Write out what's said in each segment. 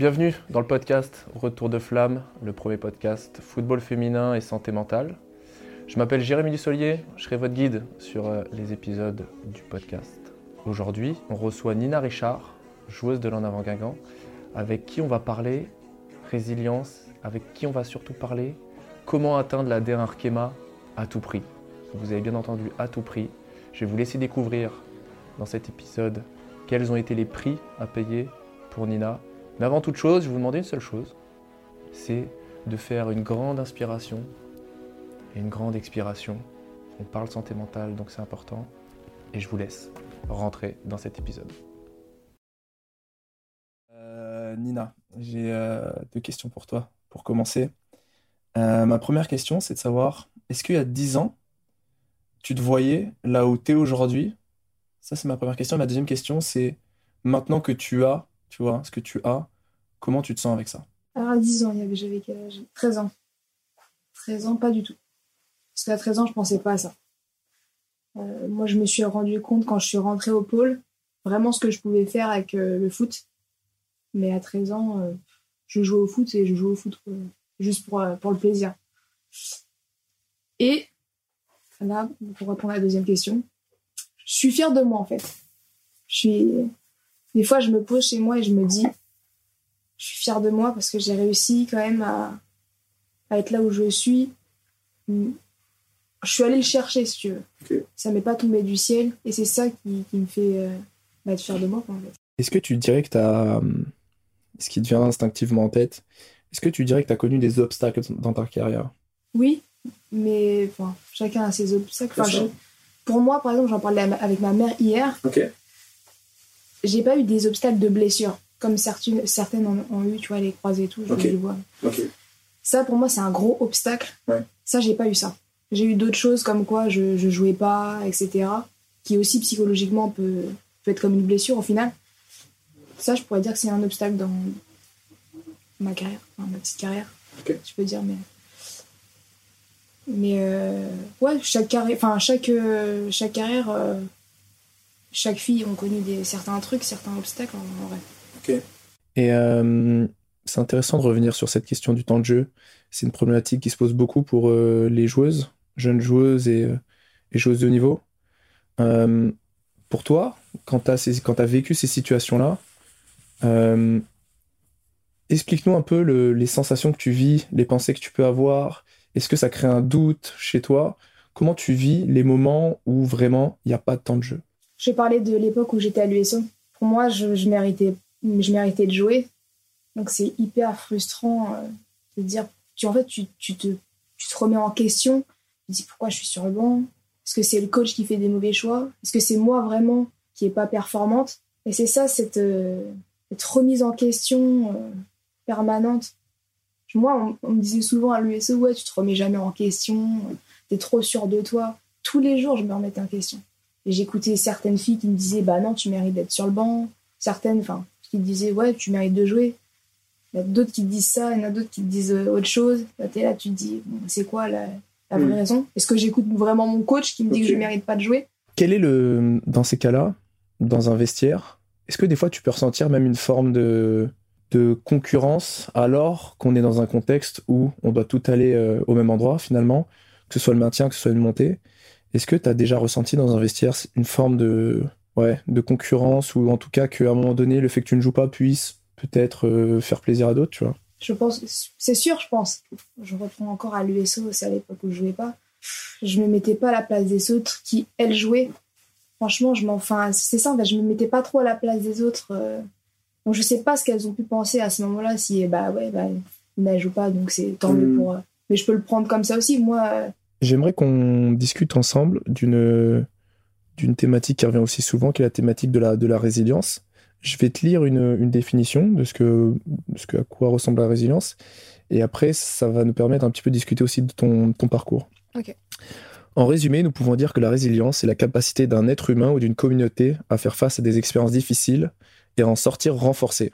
Bienvenue dans le podcast Retour de Flamme, le premier podcast football féminin et santé mentale. Je m'appelle Jérémy Dussolier, je serai votre guide sur euh, les épisodes du podcast. Aujourd'hui, on reçoit Nina Richard, joueuse de l'en avant Guingamp, avec qui on va parler résilience, avec qui on va surtout parler comment atteindre la DRKEMA à tout prix. Vous avez bien entendu à tout prix. Je vais vous laisser découvrir dans cet épisode quels ont été les prix à payer pour Nina. Mais avant toute chose, je vous demander une seule chose, c'est de faire une grande inspiration et une grande expiration. On parle santé mentale, donc c'est important. Et je vous laisse rentrer dans cet épisode. Euh, Nina, j'ai euh, deux questions pour toi, pour commencer. Euh, ma première question, c'est de savoir, est-ce qu'il y a 10 ans, tu te voyais là où tu es aujourd'hui? Ça, c'est ma première question. Ma deuxième question, c'est maintenant que tu as, tu vois, ce que tu as, comment tu te sens avec ça? Alors, à 10 ans, j'avais quel âge? 13 ans. 13 ans, pas du tout. Parce qu'à 13 ans, je pensais pas à ça. Euh, moi, je me suis rendu compte quand je suis rentrée au pôle, vraiment ce que je pouvais faire avec euh, le foot. Mais à 13 ans, euh, je jouais au foot et je jouais au foot juste pour, pour le plaisir. Et là, pour répondre à la deuxième question, je suis fière de moi en fait. Je suis... Des fois, je me pose chez moi et je me dis, je suis fière de moi parce que j'ai réussi quand même à, à être là où je suis je suis allée le chercher, si tu veux. Ça m'est pas tombé du ciel. Et c'est ça qui, me fait euh, bah, être fier de moi. Est-ce que tu dirais que tu as. Euh, ce qui te vient instinctivement en tête, est-ce que tu dirais que tu as connu des obstacles dans ta carrière? Oui, mais chacun a ses obstacles. pour moi, par exemple, j'en parlais avec ma mère hier. Ok. J'ai pas eu des obstacles de blessures, comme certaines, certaines ont, eu, tu vois, les croisés et tout, je les vois. Ça, pour moi, c'est un gros obstacle. Ouais. Ça, j'ai pas eu ça. J'ai eu d'autres choses comme quoi je, je jouais pas, etc. Qui aussi psychologiquement peut, peut être comme une blessure au final. Ça, je pourrais dire que c'est un obstacle dans ma carrière, ma petite carrière. Je peux dire, mais. Mais euh, ouais, chaque carrière, enfin chaque, euh, chaque carrière, euh, chaque fille ont connu des, certains trucs, certains obstacles en, vrai. Et c'est intéressant de revenir sur cette question du temps de jeu. C'est une problématique qui se pose beaucoup pour les joueuses jeunes joueuses et, euh, et joueuses de haut niveau. Euh, pour toi, quand tu as, as, vécu ces situations-là, euh, explique-nous un peu les sensations que tu vis, les pensées que tu peux avoir. Est-ce que ça crée un doute chez toi? Comment tu vis les moments où vraiment il n'y a pas de temps de jeu? Je parlais de l'époque où j'étais à l'USO. Pour moi, je, je, méritais, je méritais de jouer. Donc c'est hyper frustrant de dire, tu, en fait, tu, tu, te, tu te remets en question dis pourquoi je suis sur le banc? Est-ce que c'est le coach qui fait des mauvais choix? Est-ce que c'est moi vraiment qui est pas performante? Et c'est ça, cette, euh, remise en question euh, permanente. Moi, on, me disait souvent à l'USO, ouais, tu te remets jamais en question, tu es trop sûr de toi. Tous les jours, je me remettais en question. Et j'écoutais certaines filles qui me disaient, bah non, tu mérites d'être sur le banc. Certaines, enfin, qui me disaient, ouais, tu mérites de jouer. Il y a d'autres qui te disent ça, il y en a d'autres qui te disent euh, autre chose. Es là, tu te dis, c'est quoi la vraie mm. raison? Est-ce que j'écoute vraiment mon coach qui me dit que je ne mérite pas de jouer? Quel est le, dans ces cas-là, dans un vestiaire, est-ce que des fois tu peux ressentir même une forme de, de concurrence alors qu'on est dans un contexte où on doit tout aller euh, au même endroit finalement, que ce soit le maintien, que ce soit une montée? Est-ce que tu as déjà ressenti dans un vestiaire une forme de, ouais, de concurrence ou en tout cas qu'à un moment donné, le fait que tu ne joues pas puisse peut-être euh, faire plaisir à d'autres, tu vois je pense, c'est sûr, je pense. Je reprends encore à l'USO, c'est à l'époque où je jouais pas. Je me mettais pas à la place des autres qui, elles, jouaient. Franchement, je m'en, enfin, c'est ça, en je me mettais pas trop à la place des autres. Euh. Donc, je sais pas ce qu'elles ont pu penser à ce moment-là, si, bah ouais, bah, ne joue pas, donc c'est tant mieux mm. pour. eux. Mais je peux le prendre comme ça aussi, moi. Euh. J'aimerais qu'on discute ensemble d'une, d'une thématique qui revient aussi souvent, qui est la thématique de la, de la résilience. Je vais te lire une, définition de ce, que, ce que, à quoi ressemble la résilience. Et après, ça va nous permettre un petit peu de discuter aussi de ton, ton parcours. En résumé, nous pouvons dire que la résilience est la capacité d'un être humain ou d'une communauté à faire face à des expériences difficiles et à en sortir renforcé.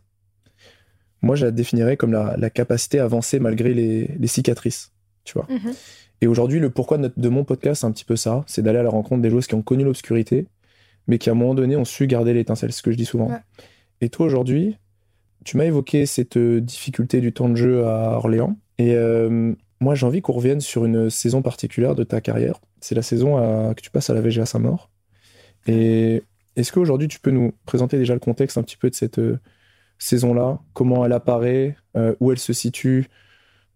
Moi, je la définirais comme la, capacité à avancer malgré les, cicatrices. Tu vois. Mhm. Et aujourd'hui, le pourquoi de, mon podcast, c'est un petit peu ça c'est d'aller à la rencontre des joueuses qui ont connu l'obscurité mais qui à un moment donné ont su garder l'étincelle, c'est ce que je dis souvent. Et toi aujourd'hui, tu m'as évoqué cette difficulté du temps de jeu à Orléans. Et moi, j'ai envie qu'on revienne sur une saison particulière de ta carrière. C'est la saison que tu passes à la VGA Saint-Maur. Et est-ce qu'aujourd'hui, tu peux nous présenter déjà le contexte un petit peu de cette saison-là? Comment elle apparaît? Où elle se situe?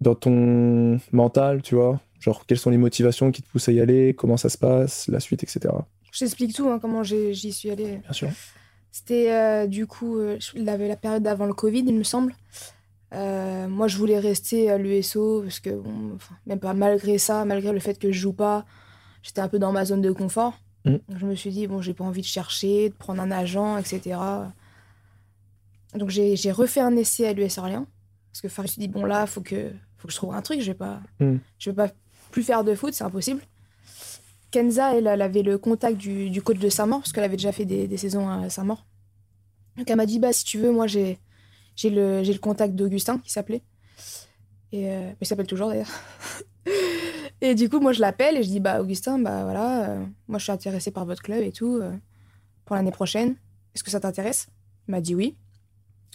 Dans ton mental, tu vois Genre, quelles sont les motivations qui te poussent à y aller Comment ça se passe La suite, etc. Je t'explique tout, hein, comment j'y suis allée. Bien sûr. C'était euh, du coup euh, la, la, période avant le Covid, il me semble. Euh, moi, je voulais rester à l'USO parce que, même pas malgré ça, malgré le fait que je joue pas, j'étais un peu dans ma zone de confort. Mm. je me suis dit, bon, j'ai pas envie de chercher, de prendre un agent, etc. Donc j'ai refait un essai à l'US Orléans. Parce que je me suis dit, bon, là, faut que, faut que je trouve un truc. Je vais pas, mm. je vais pas plus faire de foot, c'est impossible. Kenza, elle, avait le contact du, coach de Saint-Maur, parce qu'elle avait déjà fait des, saisons à Saint-Maur. Donc elle m'a dit, bah, si tu veux, moi j'ai le, le contact d'Augustin, qui s'appelait. Et, euh, il s'appelle toujours d'ailleurs. et du coup, moi je l'appelle et je dis, bah, Augustin, bah voilà, euh, moi je suis intéressé par votre club et tout, euh, pour l'année prochaine. Est-ce que ça t'intéresse? Il m'a dit oui.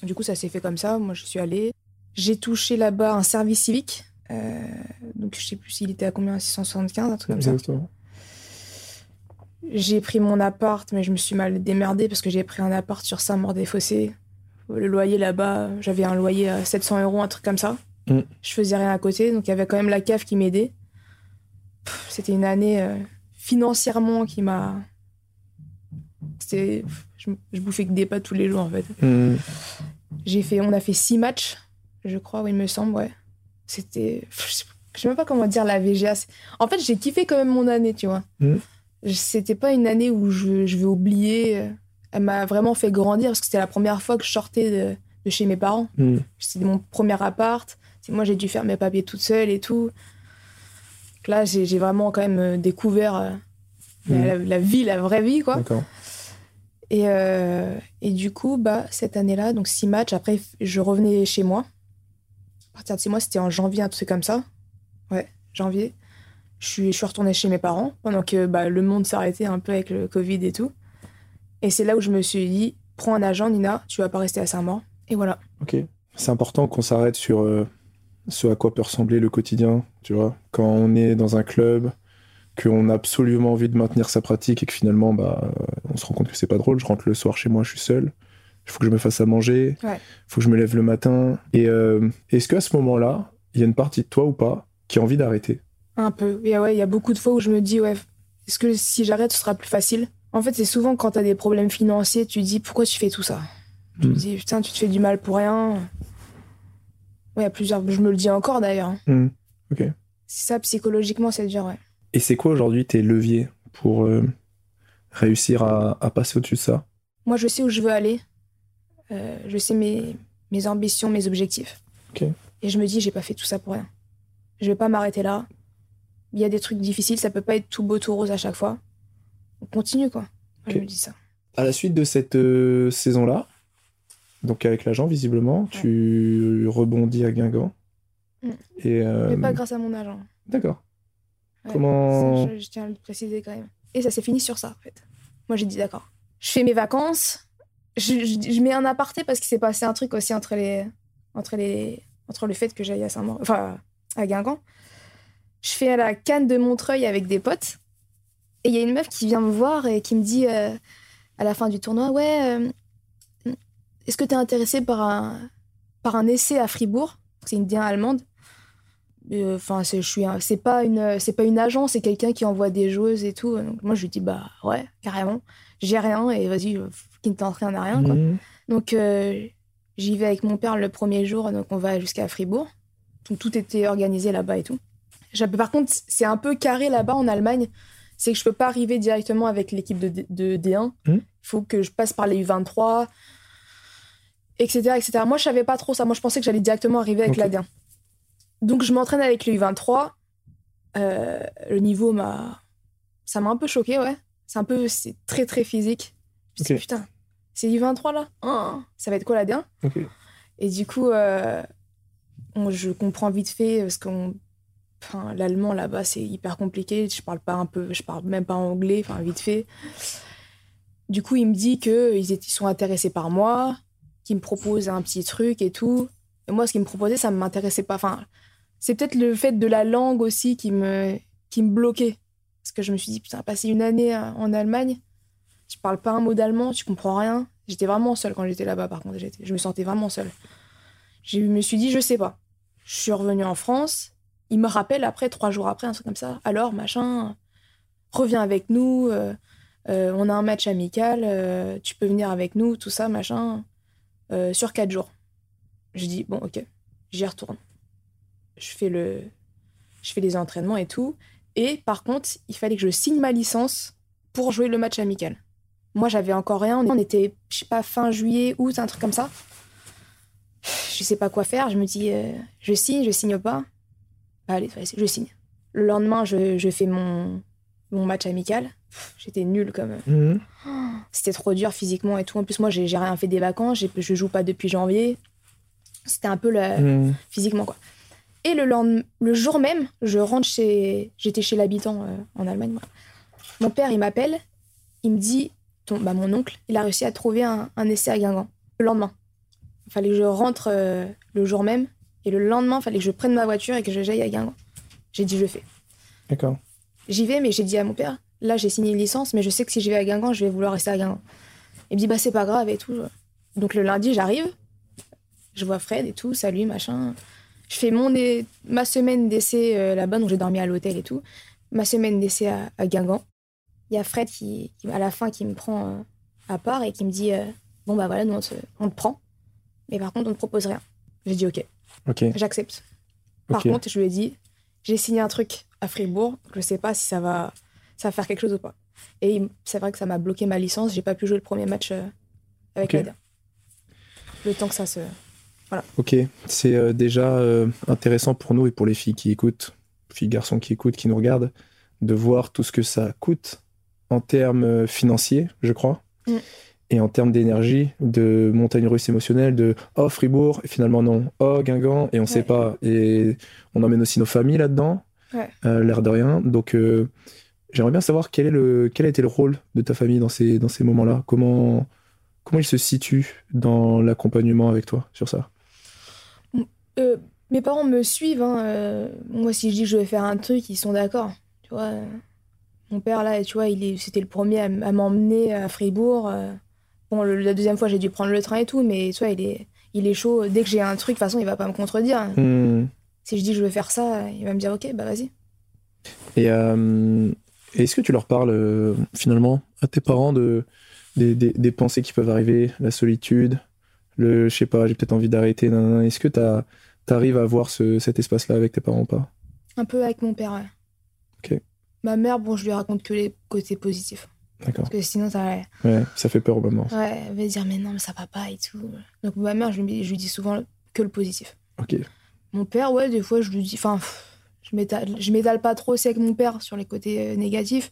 Du coup, ça s'est fait comme ça. Moi, je suis allée. J'ai touché là-bas un service civique. donc, je sais plus s'il était à combien, 675, un truc comme ça. J'ai pris mon appart, mais je me suis mal démerdée parce que j'ai pris un appart sur Saint-Maur-des-Fossés. Le loyer là-bas, j'avais un loyer à 700 euros, un truc comme ça. Mm. Je faisais rien à côté, donc il y avait quand même la cave qui m'aidait. C'était une année euh, financièrement qui m'a. C'était. Je, bouffais que des pâtes tous les jours en fait. Mm. J'ai fait, on a fait six matchs, je crois, oui, il me semble, ouais. C'était. Je sais même pas comment dire la VGA. En fait, j'ai kiffé quand même mon année, tu vois. Mm c'était pas une année où je, vais oublier. Elle m'a vraiment fait grandir parce que c'était la première fois que je sortais de, chez mes parents. Hmm. C'était mon premier appart. Moi, j'ai dû faire mes papiers toute seule et tout. là, j'ai vraiment quand même euh, découvert euh, hmm. la, vie, la vraie vie, quoi. Et, euh, et, du coup, bah, cette année-là, donc six matchs, après, je revenais chez moi. Partir de six mois, c'était en janvier, un truc comme ça. Ouais, janvier. Je suis, je retournée chez mes parents pendant que bah, le monde s'arrêtait un peu avec le Covid et tout. Et c'est là où je me suis dit, prends un agent, Nina, tu vas pas rester à Saint-Maur. Et voilà. Ok. C'est important qu'on s'arrête sur euh, ce à quoi peut ressembler le quotidien, tu vois. Quand on est dans un club, qu'on a absolument envie de maintenir sa pratique et que finalement, bah, on se rend compte que c'est pas drôle. Je rentre le soir chez moi, je suis seul. Il faut que je me fasse à manger. Il faut que je me lève le matin. Et euh, est-ce qu'à ce moment-là, il y a une partie de toi ou pas qui a envie d'arrêter? Un peu. Il y, a, ouais, y a beaucoup de fois où je me dis, ouais, est-ce que si j'arrête, ce sera plus facile? En fait, c'est souvent quand tu as des problèmes financiers, tu te dis, pourquoi tu fais tout ça? Tu te hmm. dis, putain, tu te fais du mal pour rien. Ouais, il y a plusieurs. Je me le dis encore d'ailleurs. Hmm. Ok. C'est ça, psychologiquement, c'est dur, ouais. Et c'est quoi aujourd'hui tes leviers pour euh, réussir à, passer au-dessus de ça? Moi, je sais où je veux aller. Euh, je sais mes, mes ambitions, mes objectifs. Et je me dis, j'ai pas fait tout ça pour rien. Je vais pas m'arrêter là il y a des trucs difficiles, ça peut pas être tout beau, tout rose à chaque fois. On continue, quoi. Je me dis ça. À la suite de cette euh, saison-là, donc avec l'agent, visiblement, tu rebondis à Guingamp. Mm. Et, euh, Mais pas grâce à mon agent. D'accord. Comment. je, tiens à le préciser quand même. Et ça s'est fini sur ça, en fait. Moi, j'ai dit d'accord. Je fais mes vacances. Je, mets un aparté parce qu'il s'est passé un truc aussi entre les, entre les, entre le fait que j'aille à Saint-Maur, enfin à Guingamp je fais la canne de Montreuil avec des potes. Et il y a une meuf qui vient me voir et qui me dit euh, à la fin du tournoi Ouais, euh, est-ce que tu es intéressé par un, par un essai à Fribourg? C'est une bien allemande. Euh, enfin, c'est je suis c'est pas une c'est pas une agence, c'est quelqu'un qui envoie des joueuses et tout. Donc moi je lui dis bah ouais carrément, j'ai rien et vas-y qui ne tente rien à rien quoi. Mmh. Donc j'y vais avec mon père le premier jour, donc on va jusqu'à Fribourg. Donc, tout était organisé là-bas et tout. Par contre, c'est un peu carré là-bas en Allemagne. C'est que je peux pas arriver directement avec l'équipe de, D1. Hmm. Il faut que je passe par les U23, etc., etc. Moi, je savais pas trop ça. Moi, je pensais que j'allais directement arriver avec la D1. Donc, je m'entraîne avec les U23. Euh, le niveau m'a. Ça m'a un peu choqué, ouais. C'est un peu. C'est très, très physique. Je putain, c'est U23 là oh, Ça va être quoi la D1 Et du coup, euh, je comprends vite fait parce qu'on l'allemand là-bas, c'est hyper compliqué. Je parle pas un peu, je parle même pas anglais, enfin, vite fait. Du coup, il me dit qu'ils ils sont intéressés par moi, qui me propose un petit truc et tout. Et moi, ce qu'il me proposait, ça ne m'intéressait pas. Enfin, c'est peut-être le fait de la langue aussi qui me, qui me bloquait. Parce que je me suis dit, putain, passer une année euh, en Allemagne, tu parles pas un mot d'allemand, tu comprends rien. J'étais vraiment seule quand j'étais là-bas, par contre. Je me sentais vraiment seule. Je me suis dit, je sais pas. Je suis revenue en France. Il me rappelle après, trois jours après, un truc comme ça. Alors, machin, reviens avec nous. Euh, euh, on a un match amical. tu peux venir avec nous, tout ça, machin. sur quatre jours. Je dis, bon, ok, j'y retourne. Je fais, le... je fais les entraînements et tout. Et par contre, il fallait que je signe ma licence pour jouer le match amical. Moi, j'avais encore rien. On était, je sais pas, fin juillet, août, un truc comme ça. Je sais pas quoi faire. Je me dis, euh, je signe, je signe pas. allez, je signe. Le lendemain, je, je fais mon, mon match amical. J'étais nulle comme. Mhm. C'était trop dur physiquement et tout. En plus, moi, j'ai rien fait des vacances. Je joue pas depuis janvier. C'était un peu le... Hmm. physiquement, quoi. Et le, le jour même, je rentre chez. J'étais chez l'habitant euh, en Allemagne. Mon père, il m'appelle. Il me dit ton, bah, Mon oncle, il a réussi à trouver un, essai à Guingamp. Le lendemain. Il fallait que je rentre euh, le jour même. Et le lendemain, il fallait que je prenne ma voiture et que j'aille à Guingamp. J'ai dit Je fais. D'accord. J'y vais, mais j'ai dit à mon père Là, j'ai signé une licence, mais je sais que si j'y vais à Guingamp, je vais vouloir rester à Guingamp. Il me dit Bah, c'est pas grave et tout. Donc le lundi, j'arrive. Je vois Fred et tout, salut, machin. Je fais mon ma semaine d'essai euh, là-bas, donc j'ai dormi à l'hôtel et tout. Ma semaine d'essai à, Guingamp. Il y a Fred qui, à la fin, qui me prend euh, à part et qui me dit euh, Bon, bah voilà, nous, on te, prend. Mais par contre, on ne te propose rien. J'ai dit OK. Ok. J'accepte. Par contre, je lui ai dit J'ai signé un truc à Fribourg. Je ne sais pas si ça va, ça va faire quelque chose ou pas. Et c'est vrai que ça m'a bloqué ma licence. J'ai pas pu jouer le premier match avec okay. Le temps que ça se. Ok, c'est euh, déjà euh, intéressant pour nous et pour les filles qui écoutent, filles, garçons qui écoutent, qui nous regardent, de voir tout ce que ça coûte en termes euh, financiers, je crois, mm. et en termes d'énergie, de montagne russe émotionnelle, de oh Fribourg, et finalement non, oh Guingamp, et on ne sait pas. Et on emmène aussi nos familles là-dedans, l'air de rien. Donc j'aimerais bien savoir quel, est le, quel a été le rôle de ta famille dans ces, dans ces moments-là. Comment, comment ils se situent dans l'accompagnement avec toi sur ça? Euh, mes parents me suivent. Hein, euh, moi, si je dis que je vais faire un truc, ils sont d'accord. Tu vois, mon père, là, tu vois, il c'était le premier à, m'emmener à Fribourg. Euh. bon, la deuxième fois, j'ai dû prendre le train et tout, mais tu vois, il est, il est chaud. Dès que j'ai un truc, de toute façon, il va pas me contredire. Hmm. Si je dis que je veux faire ça, il va me dire, ok, bah vas-y. Et est-ce que tu leur parles finalement à tes parents de, des, des pensées qui peuvent arriver, la solitude, le je sais pas, j'ai peut-être envie d'arrêter. Est-ce que tu as t'arrives à voir cet espace-là avec tes parents ou pas? Un peu avec mon père, ouais. Ok. Ma mère, bon, je lui raconte que les côtés positifs. D'accord. Parce que sinon, ça. Ouais, ça fait peur au moment. Ouais, elle va dire, mais non, mais ça va pas et tout. Donc, ma mère, je lui, je lui dis souvent que le positif. Ok. Mon père, ouais, des fois, je lui dis. Enfin, je m'étale pas trop aussi avec mon père sur les côtés euh, négatifs.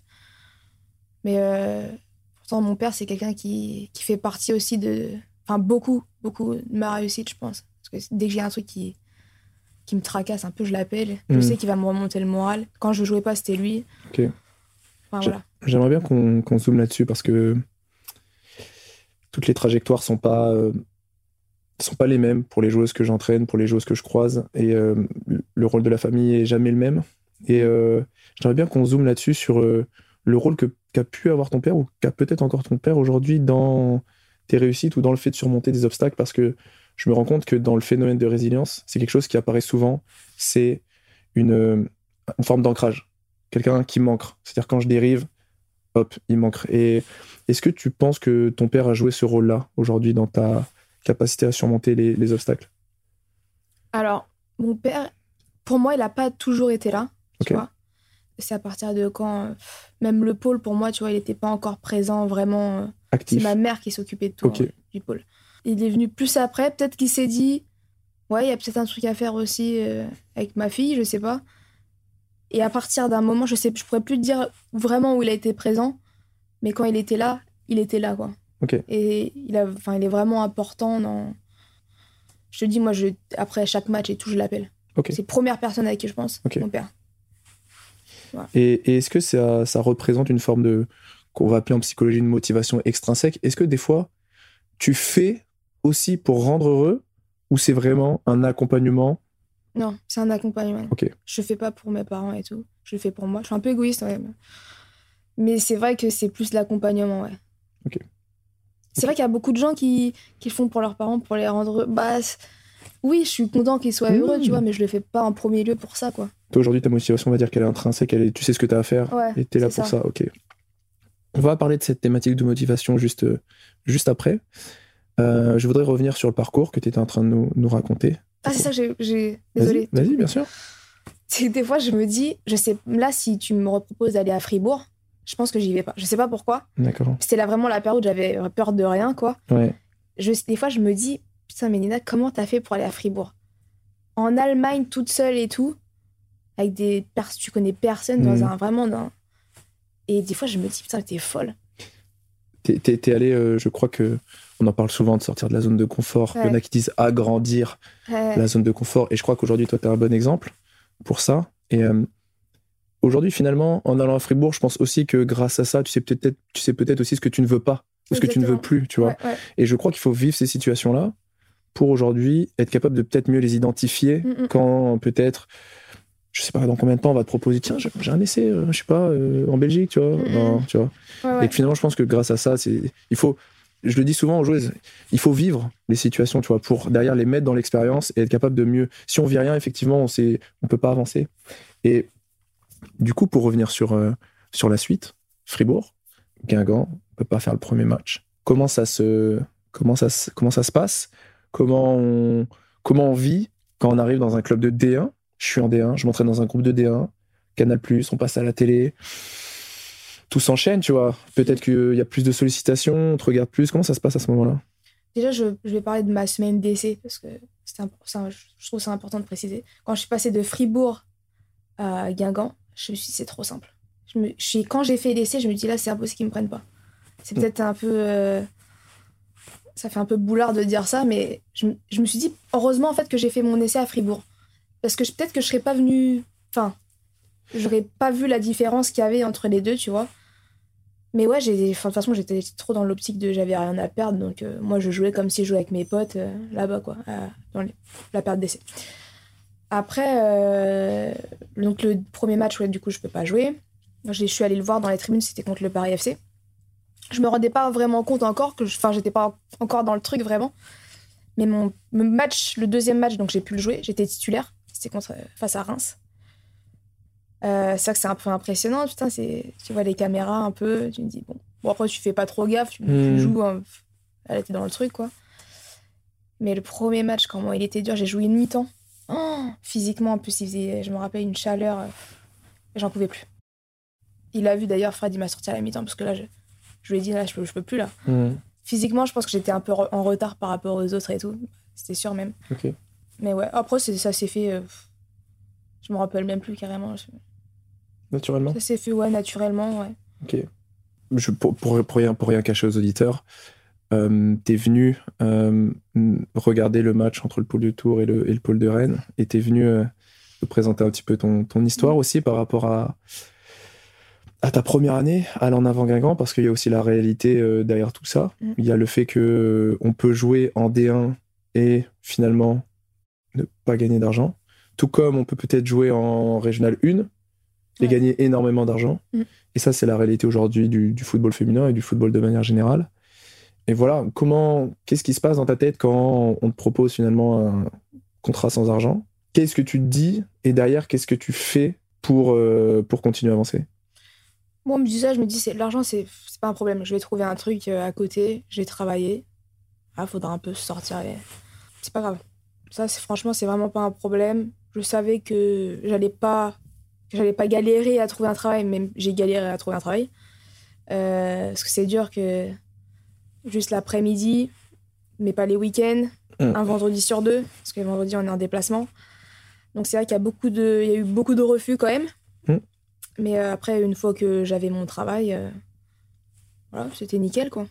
Mais euh, pourtant, mon père, c'est quelqu'un qui, qui fait partie aussi de. Enfin, beaucoup, beaucoup de ma réussite, je pense. Parce que dès que j'ai un truc qui, qui me tracasse un peu, je l'appelle. Je hmm. sais qu'il va me remonter le moral. Quand je jouais pas, c'était lui. Ok. voilà. J'aimerais bien qu'on zoome là-dessus parce que toutes les trajectoires sont pas euh, sont pas les mêmes pour les joueuses que j'entraîne, pour les joueuses que je croise, et euh, le rôle de la famille est jamais le même. Et euh, j'aimerais bien qu'on zoome là-dessus sur le rôle que qu'a pu avoir ton père ou qu'a peut-être encore ton père aujourd'hui dans tes réussites ou dans le fait de surmonter des obstacles, parce que je me rends compte que dans le phénomène de résilience, c'est quelque chose qui apparaît souvent, c'est une, forme d'ancrage. Quelqu'un qui manque. C'est-à-dire quand je dérive, hop, il manque. Et est-ce que tu penses que ton père a joué ce rôle-là aujourd'hui dans ta capacité à surmonter les, obstacles? Alors, mon père, pour moi, il n'a pas toujours été là. Tu vois c'est à partir de quand même le pôle pour moi tu vois il n'était pas encore présent vraiment euh, actif c'est ma mère qui s'occupait de tout hein, du pôle il est venu plus après. Peut-être qu'il s'est dit, ouais, il y a peut-être un truc à faire aussi euh, avec ma fille, je sais pas. Et à partir d'un moment, je sais, je pourrais plus te dire vraiment où il a été présent, mais quand il était là, il était là, quoi. Et il a, enfin, il est vraiment important dans. Je te dis, moi, je, après chaque match et tout, je l'appelle. C'est la première personne avec qui je pense, mon père. Et, et est-ce que ça, ça représente une forme de qu'on va appeler en psychologie une motivation extrinsèque? Est-ce que des fois, tu fais aussi pour rendre heureux ou c'est vraiment un accompagnement? Non, c'est un accompagnement. Ok. Je fais pas pour mes parents et tout. Je le fais pour moi. Je suis un peu égoïste, ouais. mais- Mais c'est vrai que c'est plus l'accompagnement, ouais. Ok. C'est vrai qu'il y a beaucoup de gens qui, qui le font pour leurs parents, pour les rendre heureux. Bah, oui, je suis content qu'ils soient Mmh. heureux, tu vois, mais je le fais pas en premier lieu pour ça, quoi. Toi, aujourd'hui, ta motivation, on va dire qu'elle est intrinsèque, elle est, tu sais ce que tu as à faire Ouais, et tu es là pour ça. ok. On va parler de cette thématique de motivation juste, euh, juste après. Euh, je voudrais revenir sur le parcours que tu étais en train de nous, nous raconter. Ah, c'est ça j'ai-. Vas-y, Désolée. Vas-y, bien sûr. Des fois, je me dis, je sais, là, si tu me reproposes d'aller à Fribourg, je pense que j'y vais pas. Je sais pas pourquoi. D'accord. C'était là vraiment la période où j'avais peur de rien, quoi. Ouais. Je, des fois, je me dis, putain, mais Nina, comment t'as fait pour aller à Fribourg? En Allemagne, toute seule et tout, avec des personnes, tu connais personne dans Mhm. un vraiment dans. Et des fois, je me dis, putain, t'es folle. T'es, t'es- t'es allé, euh, je crois que on en parle souvent de sortir de la zone de confort. Il y en a Ouais. qui disent agrandir Ouais. la zone de confort. Et je crois qu'aujourd'hui, toi, tu es un bon exemple pour ça. Et euh, aujourd'hui, finalement, en allant à Fribourg, je pense aussi que grâce à ça, tu sais peut-être, tu sais peut-être aussi ce que tu ne veux pas ou ce que tu ne veux plus, tu vois. Ouais, ouais. Et je crois qu'il faut vivre ces situations-là pour aujourd'hui être capable de peut-être mieux les identifier Mm, mm. quand peut-être, je sais pas dans combien de temps on va te proposer, tiens, j'ai un essai, euh, je sais pas, euh, en Belgique, tu vois. Mm, mm. Non, tu vois. Ouais, ouais. Et que finalement, je pense que grâce à ça, c'est, il faut, je le dis souvent aux joueuses, il faut vivre les situations, tu vois, pour derrière les mettre dans l'expérience et être capable de mieux. Si on vit rien, effectivement, on sait, peut pas avancer. Et du coup, pour revenir sur, euh, sur la suite, Fribourg, Guingamp, on peut pas faire le premier match. Comment ça se, comment comment ça se passe? Comment on, comment on vit quand on arrive dans un club de D1 Je suis en D1, je m'entraîne dans un groupe de D1, Canal+, on passe à la télé tout s'enchaîne, tu vois. Peut-être qu'il y a plus de sollicitations, on te regarde plus. Comment ça se passe à ce moment-là? Déjà, je, je vais parler de ma semaine d'essai parce que c'est un- je trouve ça important de préciser. Quand je suis passée de Fribourg à Guingamp, je me suis dit, c'est trop simple. Je me, je quand j'ai fait l'essai, je me dis, là, c'est impossible qu'ils me prennent pas. C'est peut-être un peu. euh, ça fait un peu boulard de dire ça, mais je, me- je me suis dit, heureusement, en fait, que j'ai fait mon essai à Fribourg. Parce que peut-être que je serais pas venue. Enfin, j'aurais pas vu la différence qu'il y avait entre les deux, tu vois. Mais ouais, j'ai, de toute façon, j'étais trop dans l'optique de j'avais rien à perdre. Donc, euh, moi, je jouais comme si je jouais avec mes potes euh, là-bas, quoi, dans la période d'essai. Après, euh, donc le premier match, ouais, du coup, je peux pas jouer. Je suis allée le voir dans les tribunes, c'était contre le Paris FC. Je me rendais pas vraiment compte encore que, enfin, j'étais pas encore dans le truc vraiment. Mais mon match, le deuxième match, donc j'ai pu le jouer, j'étais titulaire. C'était contre face à Reims. Euh, c'est vrai que c'est un peu impressionnant, putain, c'est, tu vois les caméras un peu, tu me dis, bon, bon après tu fais pas trop gaffe, tu, tu Hmm. joues, hein, elle était dans le truc, quoi. Mais le premier match, comment il était dur, j'ai joué une mi-temps. Oh, physiquement, en plus, il faisait, je me rappelle, une chaleur, euh, j'en pouvais plus. Il a vu d'ailleurs, Fred, il m'a sorti à la mi-temps, parce que là, je, je lui ai dit, là, je peux, je peux plus, là. Physiquement, je pense que j'étais un peu en retard par rapport aux autres et tout, c'était sûr même. Mais ouais, après, ça s'est fait, euh, je me rappelle même plus carrément. je- Naturellement. ça s'est fait, ouais, naturellement, ouais. Ok. Je, pour, pour, pour rien, pour rien cacher aux auditeurs, euh, t'es venu euh, regarder le match entre le pôle de Tours et le, et le pôle de Rennes, et t'es venu euh, te présenter un petit peu ton, ton histoire aussi par rapport à, à ta première année à l'en avant Guingamp, parce qu'il y a aussi la réalité euh, derrière tout ça. Mm. Il y a le fait que euh, on peut jouer en D1 et finalement ne pas gagner d'argent, tout comme on peut peut-être jouer en Régional 1 et Ouais. gagner énormément d'argent. Mm. Et ça, c'est la réalité aujourd'hui du, du football féminin et du football de manière générale. Et voilà, comment, qu'est-ce qui se passe dans ta tête quand on te propose finalement un contrat sans argent? Qu'est-ce que tu te dis? Et derrière, qu'est-ce que tu fais pour, euh, pour continuer à avancer? Moi, on me dit ça, je me dis, c'est l'argent, c'est c'est pas un problème. Je vais trouver un truc euh, à côté, je vais travailler. Ah, faudra un peu se sortir. et- C'est pas grave. Ça, c'est franchement, c'est vraiment pas un problème. Je savais que j'allais pas, que j'allais pas galérer à trouver un travail, même j'ai galéré à trouver un travail. Euh, parce que c'est dur que juste l'après-midi, mais pas les week-ends, Mm. un vendredi sur deux, parce que le vendredi, on est en déplacement. Donc c'est vrai qu'il y a beaucoup de, il y a eu beaucoup de refus quand même. Mm. Mais euh, après, une fois que j'avais mon travail, euh, voilà, c'était nickel, quoi.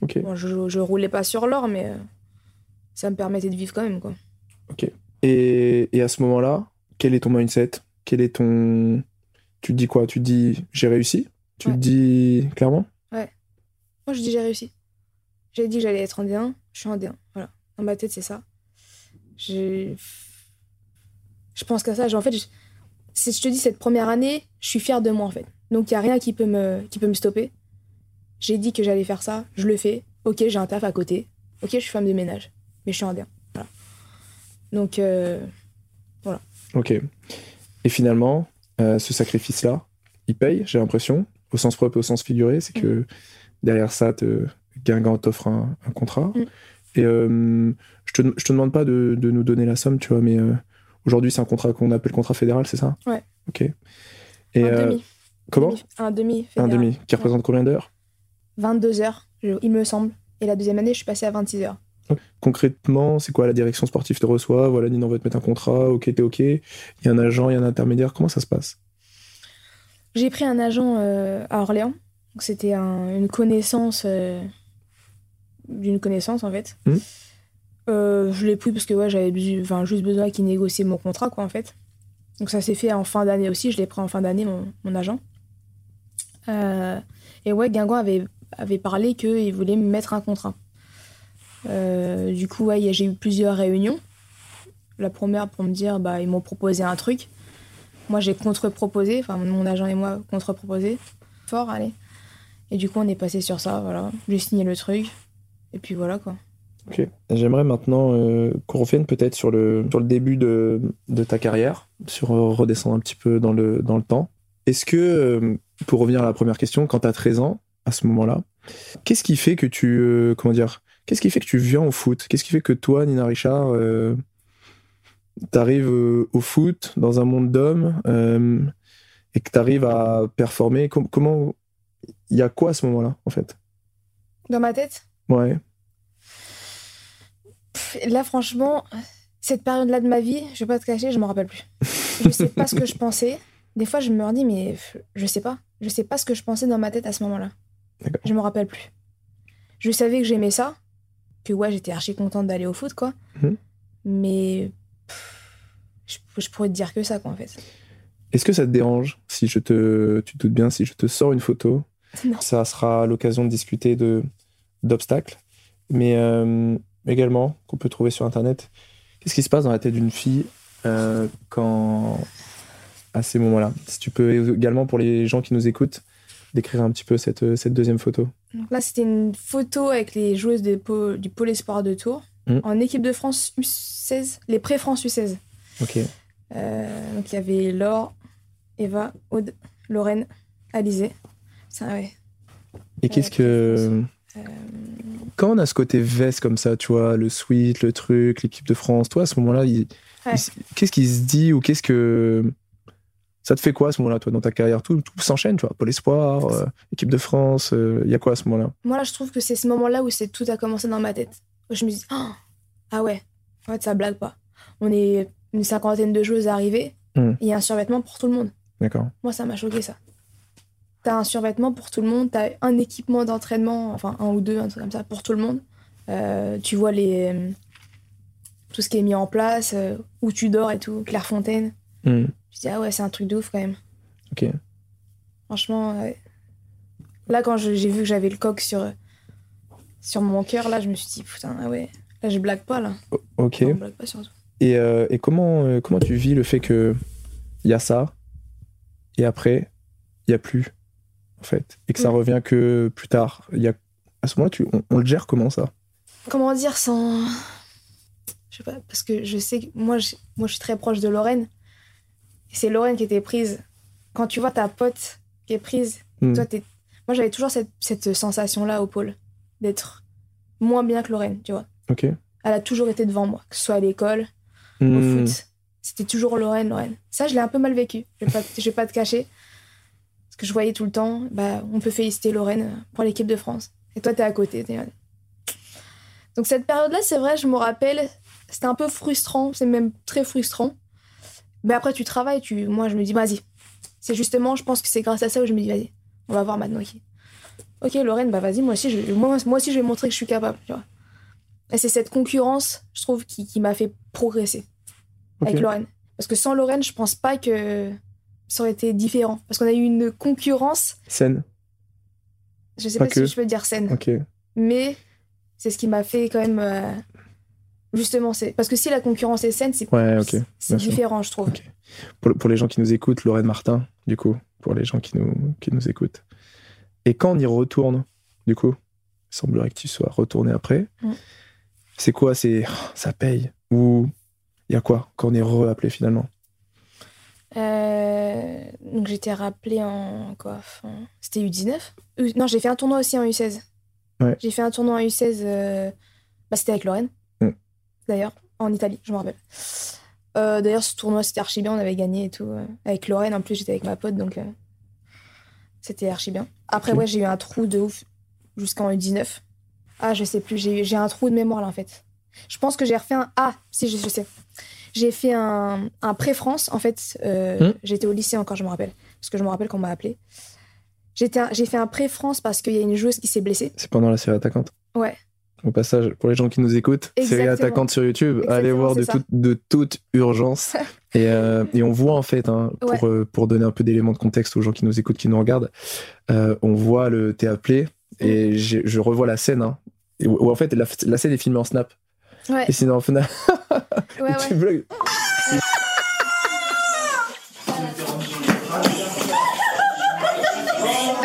Ok. Bon, je, je roulais pas sur l'or, mais euh, ça me permettait de vivre quand même, quoi. Et, et à ce moment-là, quel est ton mindset? Quel est ton. Tu te dis quoi? Tu te dis j'ai réussi? Tu Ouais. te dis clairement? Moi, je dis j'ai réussi. J'ai dit que j'allais être en D1. Je suis en D1. Voilà. Dans ma tête, c'est ça. Je, je pense qu'à ça. En fait, je... si je te dis cette première année, je suis fière de moi en fait. Donc il y a rien qui peut me qui peut me stopper. J'ai dit que j'allais faire ça, je le fais. Ok, j'ai un taf à côté. Ok, je suis femme de ménage, mais je suis en D1. Voilà. Donc euh, Ok. Et finalement, euh, ce sacrifice-là, il paye, j'ai l'impression, au sens propre et au sens figuré. C'est que derrière ça, te, Guingamp t'offre un, un contrat. Mm. Et euh, je, te, je te demande pas de, de nous donner la somme, tu vois, mais euh, aujourd'hui, c'est un contrat qu'on appelle contrat fédéral, c'est ça? Ouais. Ok. Et un demi. comment? Un demi. Un demi. Qui représente combien d'heures? 22 heures, il me semble. Et la deuxième année, je suis passée à 26 heures. Concrètement, c'est quoi La direction sportive te reçoit, voilà, Nina, on va te mettre un contrat, ok, t'es ok. Il y a un agent, il y a un intermédiaire, comment ça se passe? J'ai pris un agent euh, à Orléans. C'était un- une connaissance euh, d'une connaissance en fait. Mhm. Euh, je l'ai pris parce que ouais, j'avais juste besoin qu'il négocie mon contrat quoi en fait. Donc ça s'est fait en fin d'année aussi. Je l'ai pris en fin d'année mon, mon agent. Et ouais, Guingamp avait, avait parlé qu'il voulait me mettre un contrat. Euh, du coup, j'ai eu plusieurs réunions. La première pour me dire, bah, ils m'ont proposé un truc. Moi, j'ai contre-proposé, enfin, mon agent et moi, contre-proposé. Fort, allez. Et du coup, on est passé sur ça, voilà. J'ai signé le truc. Et puis voilà, quoi. Ok. J'aimerais maintenant euh, qu'on revienne peut-être sur le, sur le début de, ta carrière, sur euh, redescendre un petit peu dans le, dans le temps. Est-ce que, euh, pour revenir à la première question, quand tu as 13 ans, à ce moment-là, qu'est-ce qui fait que tu. comment dire Qu'est-ce qui fait que tu viens au foot? Qu'est-ce qui fait que toi, Nina Richard, euh, t'arrives euh, au foot dans un monde d'hommes euh, et que t'arrives à performer? Com- Comment. Il y a quoi à ce moment-là, en fait? Dans ma tête, Ouais. pff, là, franchement, cette période-là de ma vie, je vais pas te cacher, je m'en rappelle plus. Je sais pas ce que je pensais. Des fois, je me redis, mais je sais pas. Je sais pas ce que je pensais dans ma tête à ce moment-là. Je me rappelle plus. Je savais que j'aimais ça, ouais, j'étais archi contente d'aller au foot, quoi. Mhm. Mais pff, je, je pourrais te dire que ça, quoi, en fait. Est-ce que ça te dérange si je te, tu te doutes bien, si je te sors une photo? Non. Ça sera l'occasion de discuter de d'obstacles, mais euh, également qu'on peut trouver sur internet. Qu'est-ce qui se passe dans la tête d'une fille euh, quand à ces moments-là? Si tu peux également pour les gens qui nous écoutent décrire un petit peu cette, cette deuxième photo. Donc là, c'était une photo avec les joueuses de du Pôle Espoir de Tours Mhm. en équipe de France U16, les pré-France U16. Ok. Euh, donc il y avait Laure, Eva, Aude, Lorraine, Alizé. Ça, ouais. Et qu'est-ce que Euh, quand on a ce côté veste comme ça, tu vois, le sweat, le truc, l'équipe de France, toi à ce moment-là, il- Ouais. il- qu'est-ce qui se dit ou qu'est-ce que ça te fait quoi à ce moment-là, toi, dans ta carrière? Tout, tout s'enchaîne, tu vois, Pôle Espoir, euh, équipe de France, euh, il y a quoi à ce moment-là? Moi, là, je trouve que c'est ce moment-là où c'est tout a commencé dans ma tête. Je me dis, Ah, ah ouais, en fait, ça blague pas. On est une cinquantaine de joueuses arrivées, Mhm. il y a un survêtement pour tout le monde. D'accord. Moi, ça m'a choqué, ça. T'as un survêtement pour tout le monde, t'as un équipement d'entraînement, enfin un ou deux, un truc comme ça, pour tout le monde. Euh, tu vois les, tout ce qui est mis en place, euh, où tu dors et tout, Clairefontaine. Hmm, Je dis, ah ouais, c'est un truc de ouf quand même. Ok. Franchement, ouais. là, quand j'ai vu que j'avais le coq sur, sur mon cœur, là, je me suis dit, putain, ah ouais, là, je blague pas, là. O- Ok. Non, je blague pas surtout. Et, euh, et comment, euh, comment tu vis le fait que il y a ça et après il y a plus en fait et que ça Mm. revient que plus tard? Y a à ce moment-là, tu, on, on le gère comment ça? Comment dire sans. Je sais pas, parce que je sais que moi, je, moi, je suis très proche de Lorraine. C'est Lorraine qui était prise. Quand tu vois ta pote qui est prise, Hmm. toi, t'es. Moi, j'avais toujours cette, cette sensation-là au pôle, d'être moins bien que Lorraine, tu vois. Ok. Elle a toujours été devant moi, que ce soit à l'école, au Hmm, foot. C'était toujours Lorraine, Lorraine. Ça, je l'ai un peu mal vécu. Je vais pas, je vais pas te cacher. Parce que je voyais tout le temps, bah, on peut féliciter Lorraine pour l'équipe de France. Et toi, t'es à côté. t'es- Donc, cette période-là, c'est vrai, je me rappelle, c'était un peu frustrant. C'est même très frustrant. Mais après, tu travailles. Tu... Moi, je me dis, vas-y. C'est justement, je pense que c'est grâce à ça où je me dis, vas-y, on va voir maintenant. Ok, Lorraine, bah vas-y, moi aussi, je... moi, moi aussi, je vais montrer que je suis capable. Tu vois. Et c'est cette concurrence, je trouve, qui, qui m'a fait progresser avec Lorraine. Parce que sans Lorraine, je pense pas que ça aurait été différent. Parce qu'on a eu une concurrence, Scène. je sais Pas si je peux dire saine, Ok. mais C'est ce qui m'a fait quand même. euh, Justement, c'est. Parce que si la concurrence est saine, c'est Ouais, différent, je trouve. Pour, pour les gens qui nous écoutent, Lorraine Martin, du coup, pour les gens qui nous, qui nous écoutent. Et quand on y retourne, du coup, il semblerait que tu sois retourné après. Mm. C'est quoi C'est oh, ça paye? Ou il y a quoi quand on est re-appelé finalement? Euh, donc j'étais rappelée en quoi C'était U19 U- Non, j'ai fait un tournoi aussi en U16. Ouais. J'ai fait un tournoi en U16. euh, Bah, c'était avec Lorraine. D'ailleurs, en Italie, je me rappelle. Euh, D'ailleurs, ce tournoi, c'était archi bien. On avait gagné et tout. euh, avec Lorraine, en plus, j'étais avec ma pote, donc euh, c'était archi bien. Après, ouais, j'ai eu un trou de ouf jusqu'en U19. Ah, je sais plus. J'ai eu- j'ai un trou de mémoire là, en fait. Je pense que j'ai refait un. Ah, si, je, je sais. J'ai fait un, un pré-France. En fait, euh, Hmm. j'étais au lycée encore, je me rappelle. Parce que je me rappelle qu'on m'a appelé. J'ai fait un pré-France parce qu'il y a une joueuse qui s'est blessée. C'est pendant la série attaquante. Ouais. Au passage, pour les gens qui nous écoutent, série attaquante sur YouTube, allez voir de, toute- de toute urgence. et, euh, et on voit en fait, hein, pour, Ouais. euh, pour donner un peu d'éléments de contexte aux gens qui nous écoutent, qui nous regardent, euh, on voit le t'es appelé et j'ai- je revois la scène. Hein, où, où en fait, la, la scène est filmée en snap. Ouais, Et sinon, en final, ouais, tu.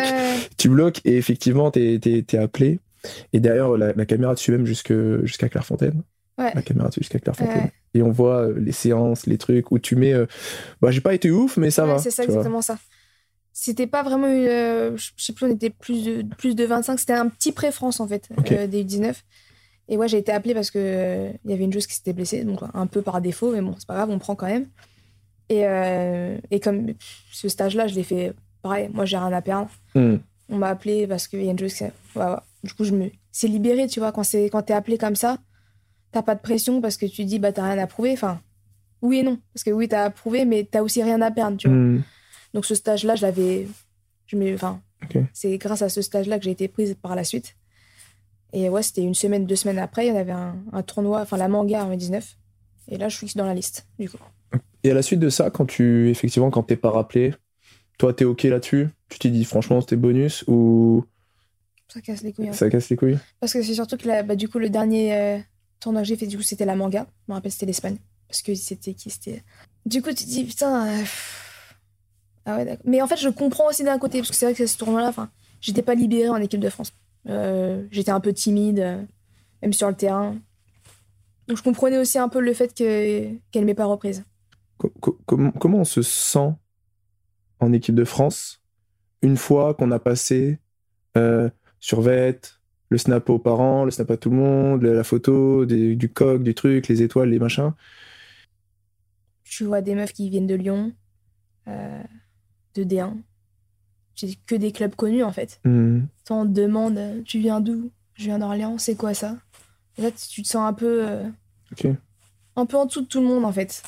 Euh, tu bloques et effectivement, t'es es, appelé. Et derrière, la, la caméra suit même jusqu'à Clairefontaine. ouais. La caméra suit jusqu'à Clairefontaine. Ouais. Et on voit euh, les séances, les trucs où tu mets. euh, bah, j'ai pas été ouf, mais ça Ouais, va. C'est ça, vois. exactement ça. C'était pas vraiment une. euh, je sais plus, on était plus de, plus de 25. C'était un petit pré-France, en fait, Ok. euh, des U19. Et ouais, j'ai été appelée parce que euh, il y avait une joueuse qui s'était blessée, donc un peu par défaut, mais bon, c'est pas grave, on prend quand même. Et, euh, et comme ce stage-là, je l'ai fait pareil. Moi, j'ai rien à perdre. Hmm. On m'a appelé parce qu'il y a une joueuse qui. ouais, ouais. Du coup, je me. C'est libéré, tu vois, quand, c'est- quand t'es appelé comme ça, t'as pas de pression parce que tu dis, bah, t'as rien à prouver. Enfin, oui et non. Parce que oui, t'as à prouver, mais t'as aussi rien à perdre, tu vois. Hmm. Donc ce stage-là, je l'avais. Je me... enfin. C'est grâce à ce stage-là que j'ai été prise par la suite. Et ouais, c'était une semaine, deux semaines après, il y en avait un, un tournoi, enfin la manga en 19. Et là, je suis dans la liste, du coup. Et à la suite de ça, quand tu. Effectivement, quand t'es pas rappelé, toi, t'es OK là-dessus? Tu t'es dit, franchement, c'était bonus ou Ça casse les couilles. hein. ça casse les couilles Parce que c'est surtout que bah, du coup, le dernier euh, tournoi que j'ai fait, du coup, c'était la manga. Je me rappelle, c'était l'Espagne. Parce que c'était qui C'était. Du coup, tu te dis, putain. euh. Ah ouais, d'accord. Mais en fait, je comprends aussi d'un côté, parce que c'est vrai que ce tournoi-là, enfin, j'étais pas libérée en équipe de France. Euh, j'étais un peu timide, euh, même sur le terrain. Donc je comprenais aussi un peu le fait que qu'elle m'ait pas reprise. Co- co- comment, comment on se sent en équipe de France une fois qu'on a passé euh, sur VET, le snap aux parents, le snap à tout le monde, la photo des- du coq, du truc, les étoiles, les machins Tu vois des meufs qui viennent de Lyon, euh, de D1. J'ai que des clubs connus en fait. Hmm. Quand on te demande euh, tu viens d'où? Je viens d'Orléans, c'est quoi ça? Et Là, tu te sens un peu, euh, un peu en dessous de tout le monde en fait.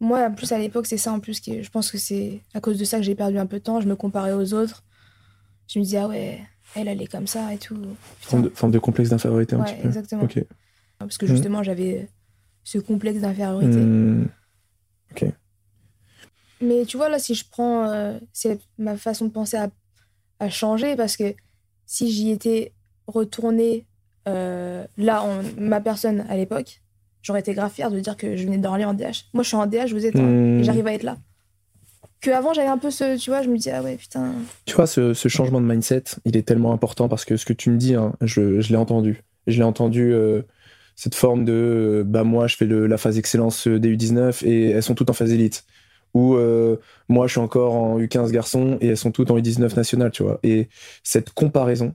Moi, en plus à l'époque, c'est ça en plus qui, je pense que c'est à cause de ça que j'ai perdu un peu de temps. Je me comparais aux autres. Je me disais ah ouais, elle elle est comme ça et tout. Forme de, forme de complexe d'infériorité un Ouais, petit peu. exactement. Ok. Parce que justement, j'avais ce complexe d'infériorité. Hmm. Mais tu vois, là, si je prends. euh, c'est ma façon de penser à, à changer parce que si j'y étais retournée euh, là, en ma personne à l'époque, j'aurais été grave fière de dire que je venais d'Orléans en DH. Moi, je suis en DH, vous êtes et j'arrive à être là. Que avant, j'avais un peu ce. Tu vois, je me disais, ah ouais, putain. Tu vois, ce, ce changement de mindset, il est tellement important parce que ce que tu me dis, hein, je, je l'ai entendu. Je l'ai entendu, euh, cette forme de euh, bah, moi, je fais le- la phase excellence euh, des U19 et elles sont toutes en phase élite. Ou euh, moi, je suis encore en U15 garçon et elles sont toutes en U19 national, tu vois. Et cette comparaison,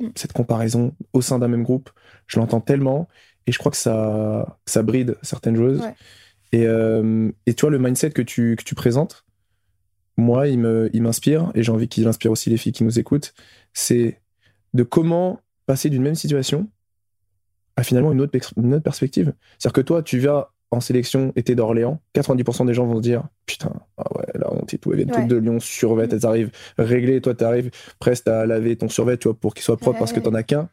Mm. cette comparaison au sein d'un même groupe, je l'entends tellement et je crois que ça, ça bride certaines choses. Ouais. Et, et tu vois, le mindset que tu, que tu présentes, moi, il me, il m'inspire, et j'ai envie qu'il inspire aussi les filles qui nous écoutent, c'est de comment passer d'une même situation à finalement une autre, une autre perspective. C'est-à-dire que toi, tu vas en sélection, et t'es d'Orléans, 90% des gens vont se dire Putain, ah ouais, la honte et tout, elles viennent Ouais. toutes de Lyon, survêt, elles arrivent réglées, toi, t'arrives presque à laver ton survêt, tu vois, pour qu'il soit propre parce que t'en as qu'un,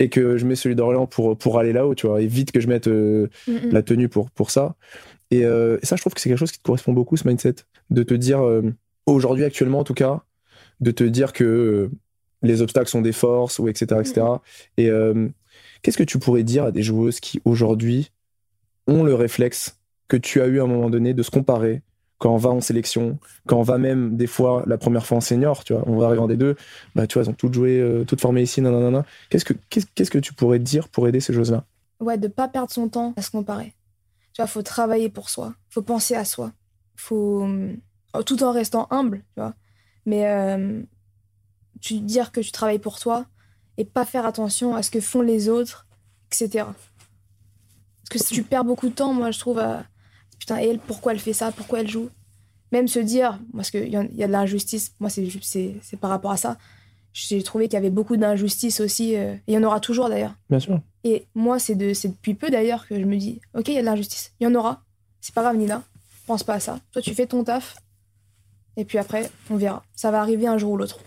et que je mets celui d'Orléans pour, pour aller là-haut, tu vois, et vite que je mette euh, Mm, mm. la tenue pour, pour ça. Et, euh, et ça, je trouve que c'est quelque chose qui te correspond beaucoup, ce mindset. De te dire, euh, aujourd'hui, actuellement en tout cas, de te dire que euh, les obstacles sont des forces, ou etc. etc. Et, euh, Qu'est-ce que tu pourrais dire à des joueuses qui aujourd'hui ont le réflexe que tu as eu à un moment donné de se comparer quand on va en sélection, quand on va même des fois la première fois en senior, tu vois, on va arriver en D2, bah tu vois, elles ont toutes joué, euh, toutes formées ici, nanana. Qu'est-ce que qu'est-ce que tu pourrais dire pour aider ces joueuses-là? Ouais, de pas perdre son temps à se comparer. Tu vois, faut travailler pour soi, faut penser à soi, faut euh, tout en restant humble, tu vois. Mais euh, tu dire que tu travailles pour toi et pas faire attention à ce que font les autres, etc. Parce que tu perds beaucoup de temps, moi je trouve à putain, elle, pourquoi elle fait ça? Pourquoi elle joue? Même se dire, parce qu'il y, a de l'injustice, moi, c'est, par rapport à ça. J'ai trouvé qu'il y avait beaucoup d'injustice aussi. Euh, et il y en aura toujours d'ailleurs. Bien sûr. Et moi, c'est, de, c'est depuis peu d'ailleurs que je me dis, ok, il y a de l'injustice. Il y en aura. C'est pas grave, Nina. Pense pas à ça. Toi, tu fais ton taf. Et puis après, on verra. Ça va arriver un jour ou l'autre.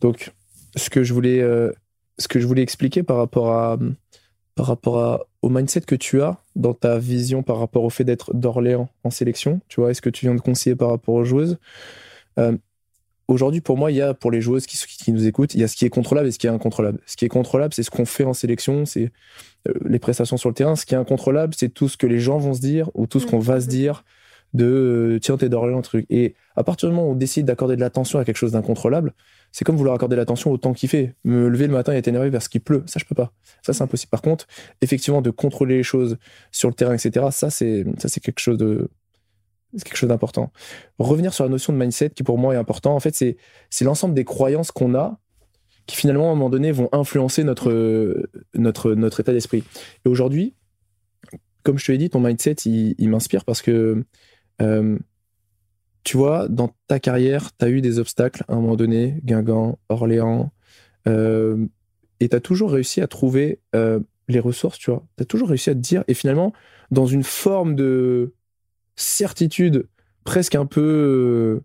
Donc, ce que je voulais, euh, ce que je voulais expliquer par rapport à, par rapport au mindset que tu as dans ta vision par rapport au fait d'être d'Orléans en sélection Tu vois, est-ce que tu viens de conseiller par rapport aux joueuses euh, Aujourd'hui, pour moi, il y a pour les joueuses qui, qui, nous écoutent, il y a ce qui est contrôlable et ce qui est incontrôlable. Ce qui est contrôlable, c'est ce qu'on fait en sélection, c'est euh, les prestations sur le terrain. Ce qui est incontrôlable, c'est tout ce que les gens vont se dire ou tout ce qu'on va se dire de euh, tiens, t'es d'Orléans, truc. Et à partir du moment où on décide d'accorder de l'attention à quelque chose d'incontrôlable, c'est comme vouloir accorder l'attention au temps qu'il fait. Me lever le matin et être énervé parce qu'il pleut, ça je peux pas. Ça c'est impossible. Par contre, effectivement, de contrôler les choses sur le terrain, etc. Ça c'est quelque chose de c'est quelque chose d'important. Revenir sur la notion de mindset qui pour moi est important. En fait, c'est c'est l'ensemble des croyances qu'on a qui finalement à un moment donné vont influencer notre notre notre état d'esprit. Et aujourd'hui, comme je te l'ai dit, ton mindset il, m'inspire parce que euh, tu vois, dans ta carrière, tu as eu des obstacles à un moment donné, Guingamp, Orléans, euh, et tu as toujours réussi à trouver euh, les ressources, tu vois. Tu as toujours réussi à te dire, et finalement, dans une forme de certitude presque un peu,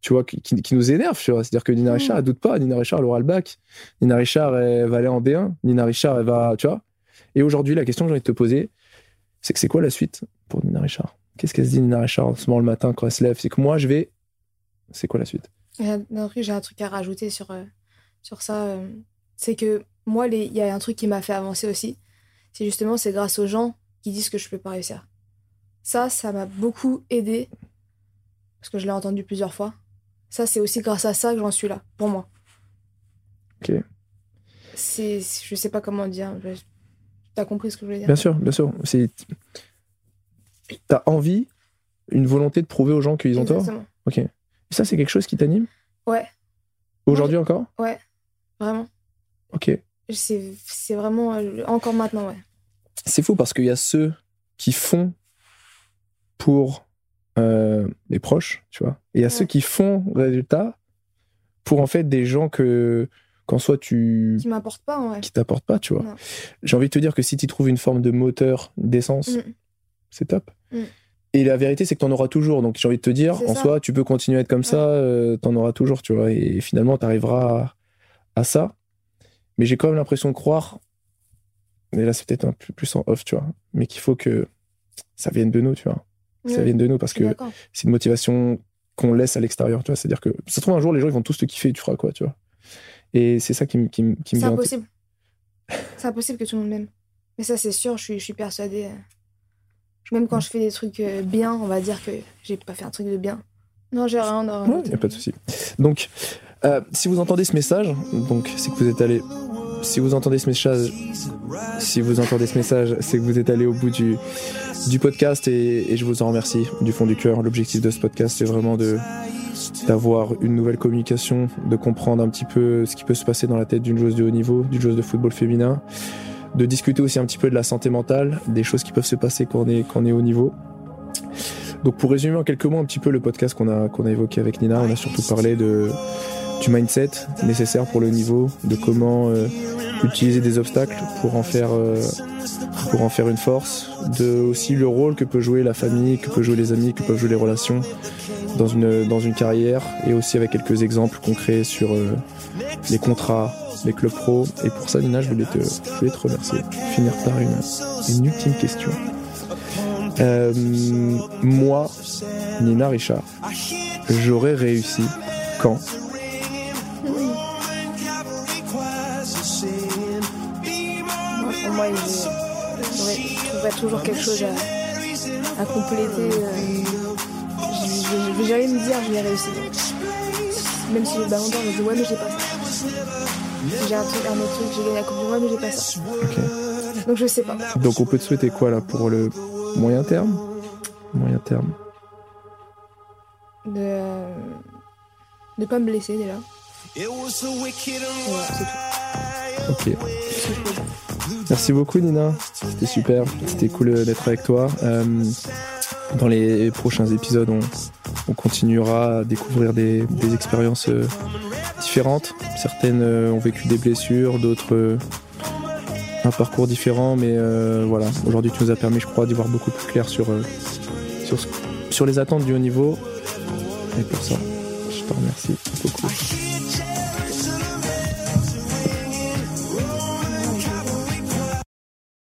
tu vois, qui, nous énerve, tu vois. C'est-à-dire que Nina Richard, elle doute pas, Nina Richard, elle aura le bac, Nina Richard, elle va aller en D1, Nina Richard, elle va, tu vois. Et aujourd'hui, la question que j'ai envie de te poser, c'est que c'est quoi la suite pour Nina Richard? Qu'est-ce qu'elle se dit, Nina Richard, en ce moment le matin quand elle se lève? C'est que moi, je vais. C'est quoi la suite? J'ai un truc à rajouter sur, euh, sur ça. Euh, c'est que moi, il y a un truc qui m'a fait avancer aussi. C'est justement, c'est grâce aux gens qui disent que je peux pas réussir. Ça, ça m'a beaucoup aidé. Parce que je l'ai entendu plusieurs fois. Ça, c'est aussi grâce à ça que j'en suis là, pour moi. Ok. C'est, je sais pas comment dire. T'as compris ce que je voulais dire? Bien sûr, bien sûr. C'est T'as envie, une volonté de prouver aux gens qu'ils ont tort? Ok. Et ça, c'est quelque chose qui t'anime? Ouais. Aujourd'hui encore? Ouais, vraiment. Ok. C'est vraiment euh, encore maintenant, ouais. C'est fou parce qu'il y a ceux qui font pour euh, les proches, tu vois. Et il y a ceux qui font résultat pour en fait des gens que qu'en soit tu qui m'apportent pas ouais. qui t'apportent pas tu vois j'ai envie de te dire que si tu trouves une forme de moteur d'essence mm c'est top. Mm. Et la vérité, c'est que tu en auras toujours. Donc j'ai envie de te dire, en soi, tu peux continuer à être comme ça, euh, tu en auras toujours, tu vois. Et finalement, tu arriveras à, ça. Mais j'ai quand même l'impression de croire, mais là, c'est peut-être un peu plus en off, tu vois, mais qu'il faut que ça vienne de nous, tu vois. Ça vienne de nous parce que c'est une motivation qu'on laisse à l'extérieur, tu vois. C'est-à-dire que ça se trouve un jour, les gens, ils vont tous te kiffer et tu feras quoi, tu vois. Et c'est ça qui, me qui, me C'est impossible. c'est impossible que tout le monde m'aime. Mais ça, c'est sûr, je suis, je suis persuadée. Même quand je fais des trucs euh, bien, on va dire que j'ai pas fait un truc de bien. Non, j'ai rien. Il n'y a pas de souci. Donc, euh, si vous entendez ce message, donc c'est que vous êtes allé. Si vous entendez ce message, si vous entendez ce message, c'est que vous êtes allé au bout du, du podcast et, et je vous en remercie du fond du cœur. L'objectif de ce podcast, c'est vraiment de d'avoir une nouvelle communication, de comprendre un petit peu ce qui peut se passer dans la tête d'une joueuse de haut niveau, d'une joueuse de football féminin de discuter aussi un petit peu de la santé mentale, des choses qui peuvent se passer quand on est, quand on est au niveau. Donc pour résumer en quelques mots un petit peu le podcast qu'on a, qu'on a évoqué avec Nina, on a surtout parlé de, du mindset nécessaire pour le niveau, de comment euh, utiliser des obstacles pour en faire euh, pour en faire une force, de aussi le rôle que peut jouer la famille, que peuvent jouer les amis, que peuvent jouer les relations dans une dans une carrière et aussi avec quelques exemples concrets sur euh, les contrats, les clubs pro. Et pour ça, Nina, je voulais te, voulais te remercier. Finir par une, une ultime question. Euh, moi, Nina Richard, j'aurais réussi quand? Moi, je trouverais toujours quelque chose à, compléter. Euh, je, vais jamais me dire je l'ai réussi. Même si j'ai ballon d'or, je me ouais mais j'ai pas. J'ai un, truc, un autre truc, j'ai gagné la coupe du monde mais j'ai pas ça. Donc je sais pas. Donc on peut te souhaiter quoi là pour le moyen terme? Moyen terme. De ne pas me blesser déjà. Voilà, c'est tout. Ok. Merci beaucoup Nina, c'était super, c'était cool d'être avec toi. Euh, dans les prochains épisodes, on, continuera à découvrir des, expériences euh, différentes. Certaines euh, ont vécu des blessures, d'autres un parcours différent, mais voilà. Aujourd'hui, tu nous as permis, je crois, d'y voir beaucoup plus clair sur, sur les attentes du haut niveau. Et pour ça, je te remercie beaucoup.